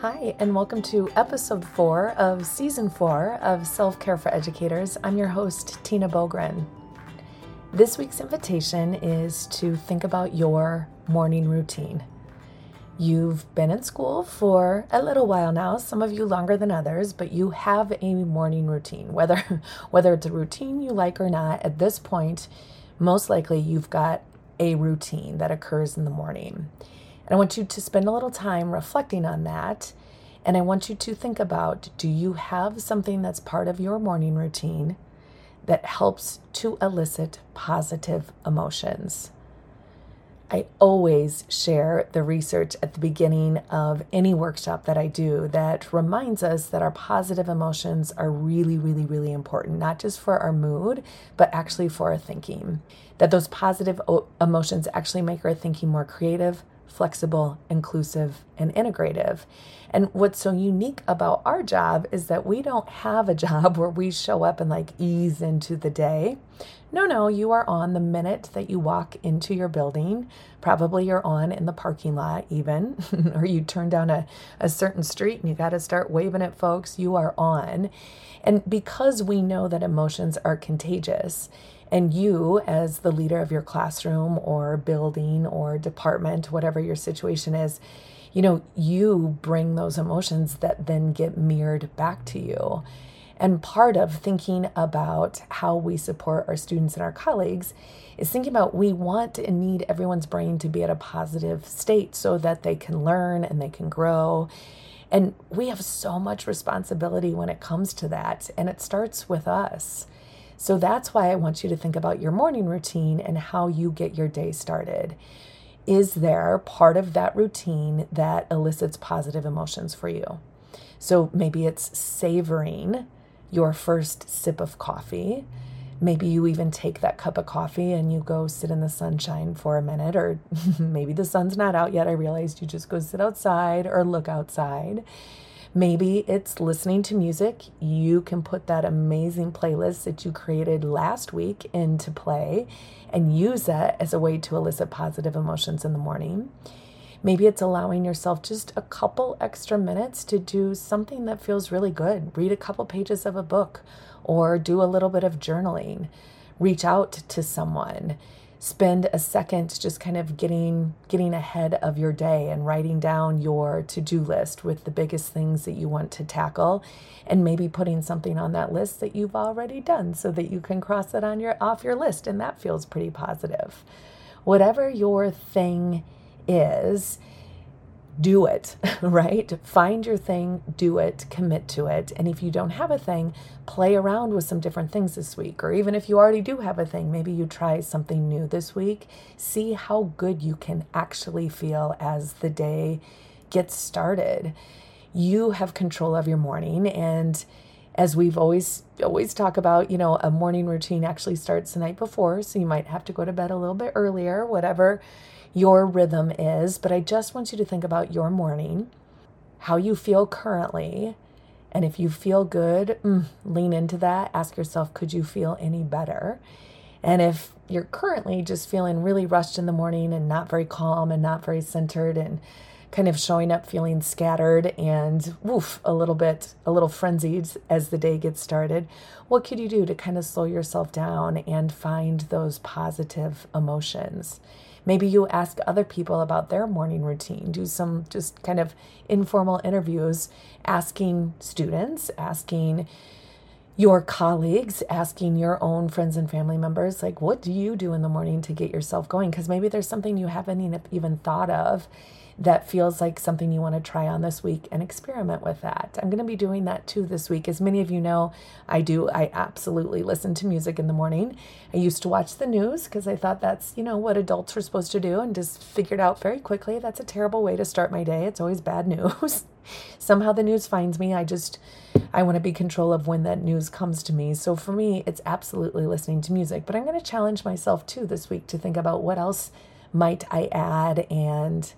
Hi, and welcome to episode four of season four of Self Care for Educators. I'm your host, Tina Boogren. This week's invitation is to think about your morning routine. You've been in school for a little while now, some of you longer than others, but you have a morning routine. Whether whether it's a routine you like or not, at this point, most likely you've got a routine that occurs in the morning. And I want you to spend a little time reflecting on that. And I want you to think about do you have something that's part of your morning routine that helps to elicit positive emotions? I always share the research at the beginning of any workshop that I do that reminds us that our positive emotions are really, really, really important, not just for our mood, but actually for our thinking. That those positive emotions actually make our thinking more creative, flexible, inclusive, and integrative. And what's so unique about our job is that we don't have a job where we show up and like ease into the day. No, no, you are on the minute that you walk into your building. Probably you're on in the parking lot, even, or you turn down a, a certain street and you got to start waving at folks. You are on. And because we know that emotions are contagious, and you, as the leader of your classroom or building or department, whatever your situation is, you know, you bring those emotions that then get mirrored back to you. And part of thinking about how we support our students and our colleagues is thinking about we want and need everyone's brain to be at a positive state so that they can learn and they can grow. And we have so much responsibility when it comes to that. And it starts with us. So that's why I want you to think about your morning routine and how you get your day started. Is there part of that routine that elicits positive emotions for you? So maybe it's savoring your first sip of coffee. Maybe you even take that cup of coffee and you go sit in the sunshine for a minute, or maybe the sun's not out yet. I realized you just go sit outside or look outside. Maybe it's listening to music. You can put that amazing playlist that you created last week into play and use that as a way to elicit positive emotions in the morning. Maybe it's allowing yourself just a couple extra minutes to do something that feels really good. Read a couple pages of a book or do a little bit of journaling. Reach out to someone spend a second just kind of getting getting ahead of your day and writing down your to-do list with the biggest things that you want to tackle and maybe putting something on that list that you've already done so that you can cross it on your off your list and that feels pretty positive. Whatever your thing is, do it, right? Find your thing, do it, commit to it. And if you don't have a thing, play around with some different things this week. Or even if you already do have a thing, maybe you try something new this week. See how good you can actually feel as the day gets started. You have control of your morning and as we've always always talk about, you know, a morning routine actually starts the night before, so you might have to go to bed a little bit earlier, whatever your rhythm is, but I just want you to think about your morning, how you feel currently. And if you feel good, mm, lean into that. Ask yourself, could you feel any better? And if you're currently just feeling really rushed in the morning and not very calm and not very centered and kind of showing up feeling scattered and woof, a little bit, a little frenzied as the day gets started, what could you do to kind of slow yourself down and find those positive emotions? Maybe you ask other people about their morning routine, do some just kind of informal interviews, asking students, asking your colleagues, asking your own friends and family members, like, what do you do in the morning to get yourself going? Because maybe there's something you haven't even thought of that feels like something you want to try on this week and experiment with that. I'm going to be doing that too this week. As many of you know, I do, I absolutely listen to music in the morning. I used to watch the news because I thought that's, you know, what adults are supposed to do and just figured out very quickly that's a terrible way to start my day. It's always bad news. Somehow the news finds me. I just, I want to be control of when that news comes to me. So for me, it's absolutely listening to music. But I'm going to challenge myself too this week to think about what else might I add and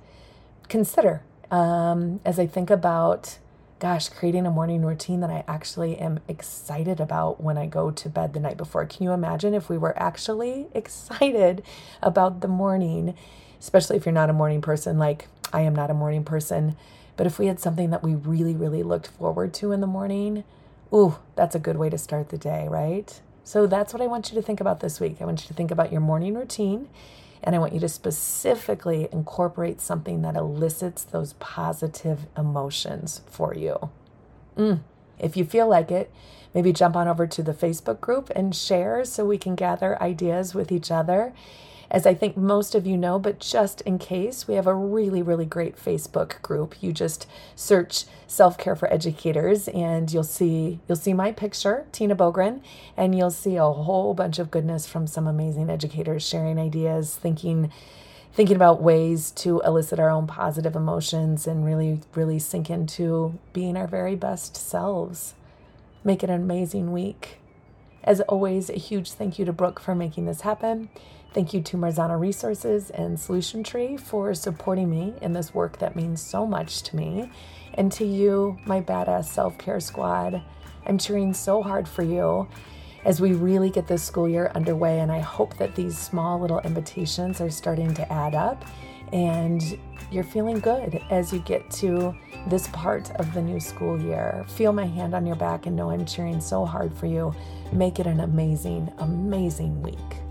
consider um, as I think about, gosh, creating a morning routine that I actually am excited about when I go to bed the night before. Can you imagine if we were actually excited about the morning, especially if you're not a morning person? Like, I am not a morning person. But if we had something that we really, really looked forward to in the morning, ooh, that's a good way to start the day, right? So that's what I want you to think about this week. I want you to think about your morning routine and I want you to specifically incorporate something that elicits those positive emotions for you. Mm. If you feel like it, maybe jump on over to the Facebook group and share so we can gather ideas with each other as I think most of you know, but just in case, we have a really, really great Facebook group. You just search self-care for educators and you'll see you'll see my picture, Tina Boogren, and you'll see a whole bunch of goodness from some amazing educators sharing ideas, thinking thinking about ways to elicit our own positive emotions and really, really sink into being our very best selves. Make it an amazing week. As always, a huge thank you to Brooke for making this happen. Thank you to Marzano Resources and Solution Tree for supporting me in this work that means so much to me. And to you, my badass self care squad, I'm cheering so hard for you as we really get this school year underway. And I hope that these small little invitations are starting to add up and you're feeling good as you get to this part of the new school year. Feel my hand on your back and know I'm cheering so hard for you. Make it an amazing, amazing week.